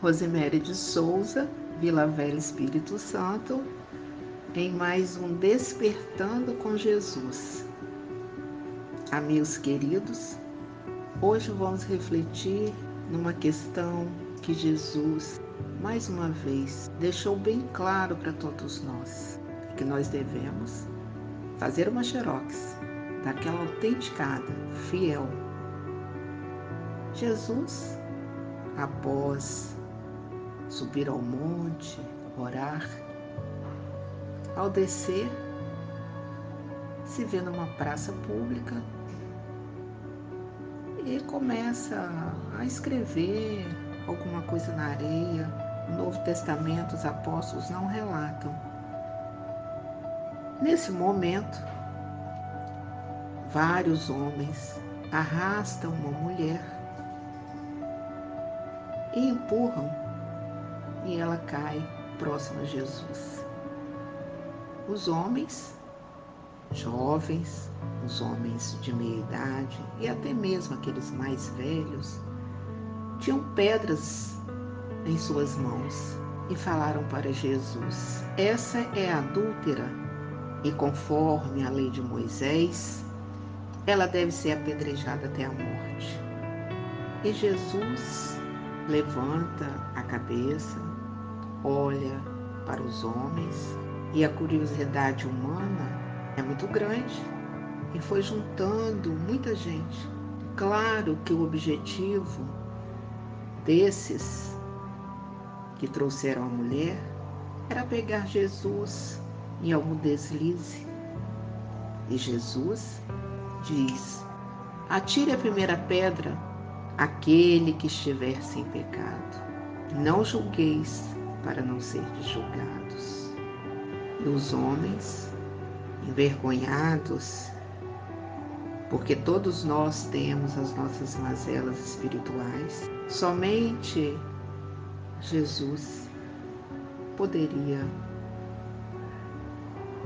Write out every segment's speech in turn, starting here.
Rosemary de Souza, Vila Velha Espírito Santo, em mais um Despertando com Jesus. Amigos queridos, hoje vamos refletir numa questão que Jesus, mais uma vez, deixou bem claro para todos nós, que nós devemos fazer uma xerox daquela autenticada, fiel. Jesus, após subir ao monte, orar, ao descer, se vê numa praça pública e começa a escrever alguma coisa na areia. No Novo Testamento, os apóstolos não relatam. Nesse momento, vários homens arrastam uma mulher e empurram e ela cai próxima a Jesus. Os homens, jovens, os homens de meia idade e até mesmo aqueles mais velhos, tinham pedras em suas mãos e falaram para Jesus: Essa é adúltera, e conforme a lei de Moisés, ela deve ser apedrejada até a morte. E Jesus levanta a cabeça, olha para os homens e a curiosidade humana é muito grande e foi juntando muita gente. Claro que o objetivo desses que trouxeram a mulher era pegar Jesus em algum deslize. E Jesus diz: Atire a primeira pedra aquele que estiver sem pecado. Não julgueis para não ser julgados. E os homens, envergonhados, porque todos nós temos as nossas mazelas espirituais, somente Jesus poderia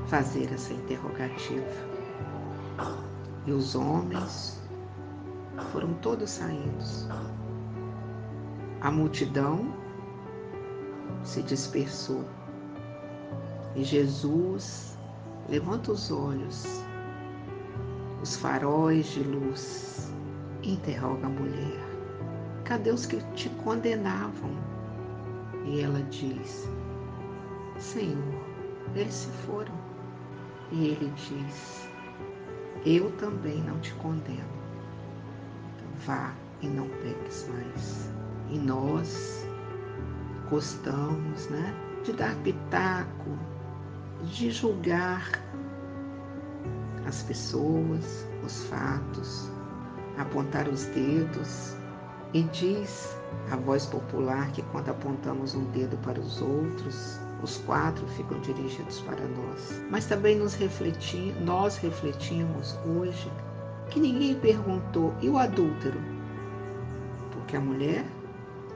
fazer essa interrogativa. E os homens foram todos saindo. A multidão se dispersou. E Jesus levanta os olhos, os faróis de luz, e interroga a mulher: Cadê os que te condenavam? E ela diz: Senhor, eles se foram. E ele diz: eu também não te condeno. Vá e não peques mais. E nós gostamos, né, de dar pitaco, de julgar as pessoas, os fatos, apontar os dedos. E diz a voz popular que quando apontamos um dedo para os outros, os quatro ficam dirigidos para nós. Mas também nos refleti, nós refletimos hoje que ninguém perguntou, e o adúltero? Porque a mulher,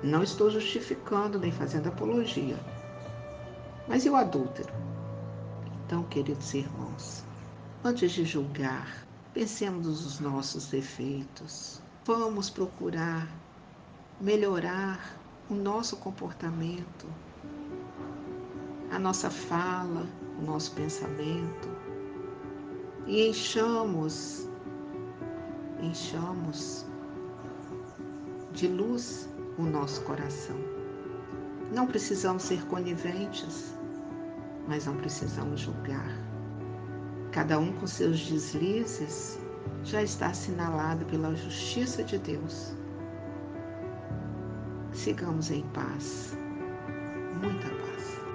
não estou justificando nem fazendo apologia, mas e o adúltero? Então, queridos irmãos, antes de julgar, pensemos nos nossos defeitos. Vamos procurar melhorar o nosso comportamento, a nossa fala, o nosso pensamento e enchamos, enchamos de luz o nosso coração. Não precisamos ser coniventes, mas não precisamos julgar. Cada um com seus deslizes já está assinalado pela justiça de Deus. Sigamos em paz, muita paz.